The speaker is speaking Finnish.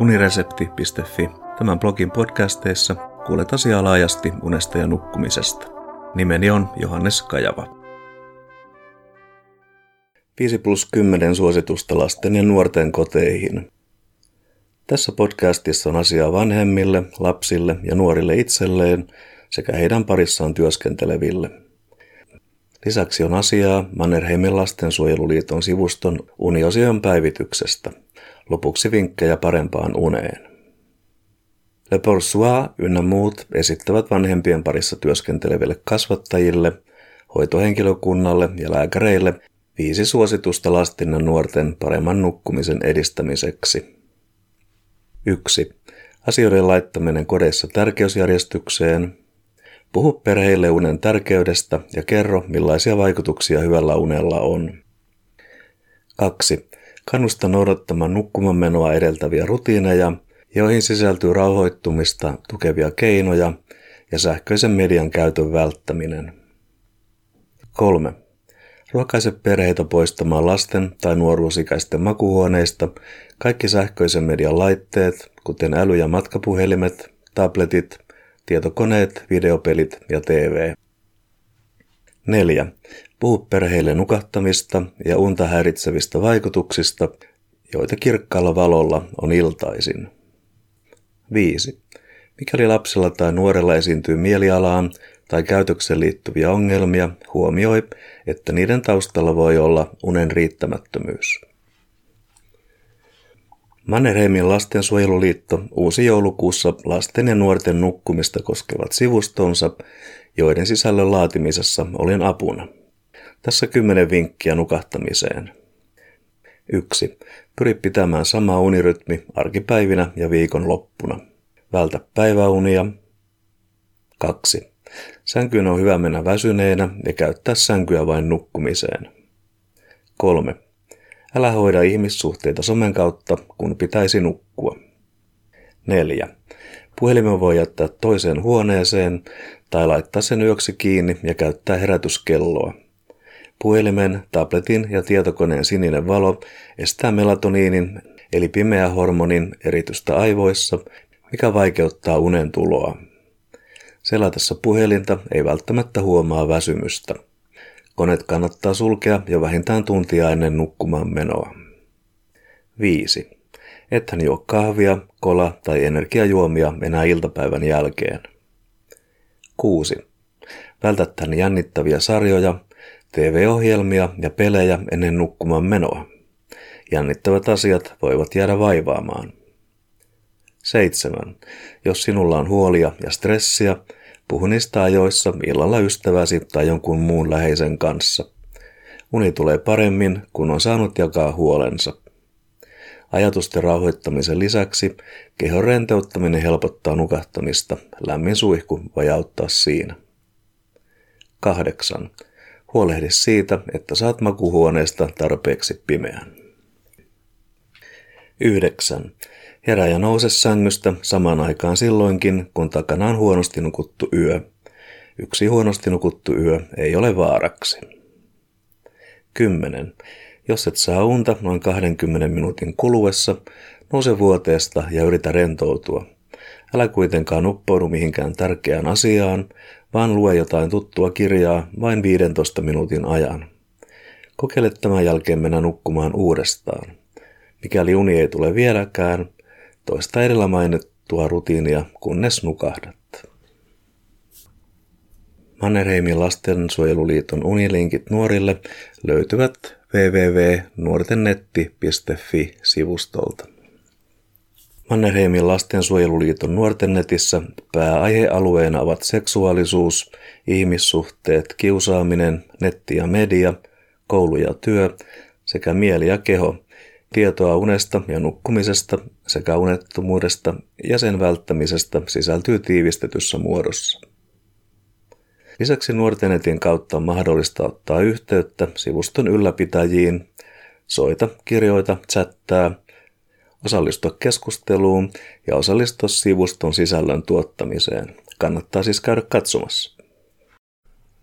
uniresepti.fi. Tämän blogin podcasteissa kuulet asiaa laajasti unesta ja nukkumisesta. Nimeni on Johannes Kajava. 5 plus 10 suositusta lasten ja nuorten koteihin. Tässä podcastissa on asiaa vanhemmille, lapsille ja nuorille itselleen sekä heidän parissaan työskenteleville. Lisäksi on asiaa Mannerheimin lastensuojeluliiton sivuston uniosion päivityksestä. Lopuksi vinkkejä parempaan uneen. Le Bourgeois ynnä muut esittävät vanhempien parissa työskenteleville kasvattajille, hoitohenkilökunnalle ja lääkäreille viisi suositusta lasten ja nuorten paremman nukkumisen edistämiseksi. 1. Asioiden laittaminen kodeissa tärkeysjärjestykseen. Puhu perheille unen tärkeydestä ja kerro, millaisia vaikutuksia hyvällä unella on. 2. Kannusta noudattamaan nukkumanmenoa edeltäviä rutiineja, joihin sisältyy rauhoittumista tukevia keinoja ja sähköisen median käytön välttäminen. 3. Rohkaise perheitä poistamaan lasten tai nuoruusikäisten makuhuoneista kaikki sähköisen median laitteet, kuten äly- ja matkapuhelimet, tabletit, tietokoneet, videopelit ja TV. 4. Puhu perheille nukahtamista ja unta häiritsevistä vaikutuksista, joita kirkkaalla valolla on iltaisin. 5. Mikäli lapsella tai nuorella esiintyy mielialaan tai käytökseen liittyviä ongelmia, huomioi, että niiden taustalla voi olla unen riittämättömyys. Mannerheimin lastensuojeluliitto uusi joulukuussa lasten ja nuorten nukkumista koskevat sivustonsa, joiden sisällön laatimisessa olin apuna. Tässä kymmenen vinkkiä nukahtamiseen. 1. Pyri pitämään sama unirytmi arkipäivinä ja viikon loppuna. Vältä päiväunia. 2. Sänkyyn on hyvä mennä väsyneenä ja käyttää sänkyä vain nukkumiseen. 3. Älä hoida ihmissuhteita somen kautta, kun pitäisi nukkua. 4. Puhelimen voi jättää toiseen huoneeseen tai laittaa sen yöksi kiinni ja käyttää herätyskelloa. Puhelimen, tabletin ja tietokoneen sininen valo estää melatoniinin eli pimeä hormonin eritystä aivoissa, mikä vaikeuttaa unen tuloa. Selatessa puhelinta ei välttämättä huomaa väsymystä. Koneet kannattaa sulkea jo vähintään tuntia ennen nukkumaan menoa. 5. Ethän juo kahvia, kola tai energiajuomia enää iltapäivän jälkeen. 6. Vältä jännittäviä sarjoja, TV-ohjelmia ja pelejä ennen nukkumaan menoa. Jännittävät asiat voivat jäädä vaivaamaan. 7. Jos sinulla on huolia ja stressiä, puhu niistä ajoissa illalla ystäväsi tai jonkun muun läheisen kanssa. Uni tulee paremmin, kun on saanut jakaa huolensa. Ajatusten rauhoittamisen lisäksi kehon rentouttaminen helpottaa nukahtamista. Lämmin suihku voi auttaa siinä. 8. Huolehdi siitä, että saat makuhuoneesta tarpeeksi pimeän. 9. Herää ja nouse sängystä samaan aikaan silloinkin, kun takana on huonosti nukuttu yö. Yksi huonosti nukuttu yö ei ole vaaraksi. 10. Jos et saa unta noin 20 minuutin kuluessa, nouse vuoteesta ja yritä rentoutua. Älä kuitenkaan uppoudu mihinkään tärkeään asiaan, vaan lue jotain tuttua kirjaa vain 15 minuutin ajan. Kokeile tämän jälkeen mennä nukkumaan uudestaan. Mikäli uni ei tule vieläkään, toista edellä mainittua rutiinia, kunnes nukahdat. Mannerheimin lastensuojeluliiton unilinkit nuorille löytyvät www.nuortennetti.fi-sivustolta. Mannerheimin lastensuojeluliiton nuorten netissä pääaihealueena ovat seksuaalisuus, ihmissuhteet, kiusaaminen, netti ja media, koulu ja työ sekä mieli ja keho – Tietoa unesta ja nukkumisesta sekä unettomuudesta ja sen välttämisestä sisältyy tiivistetyssä muodossa. Lisäksi nuorten etin kautta on mahdollista ottaa yhteyttä sivuston ylläpitäjiin, soita, kirjoita, chattaa, osallistua keskusteluun ja osallistua sivuston sisällön tuottamiseen. Kannattaa siis käydä katsomassa.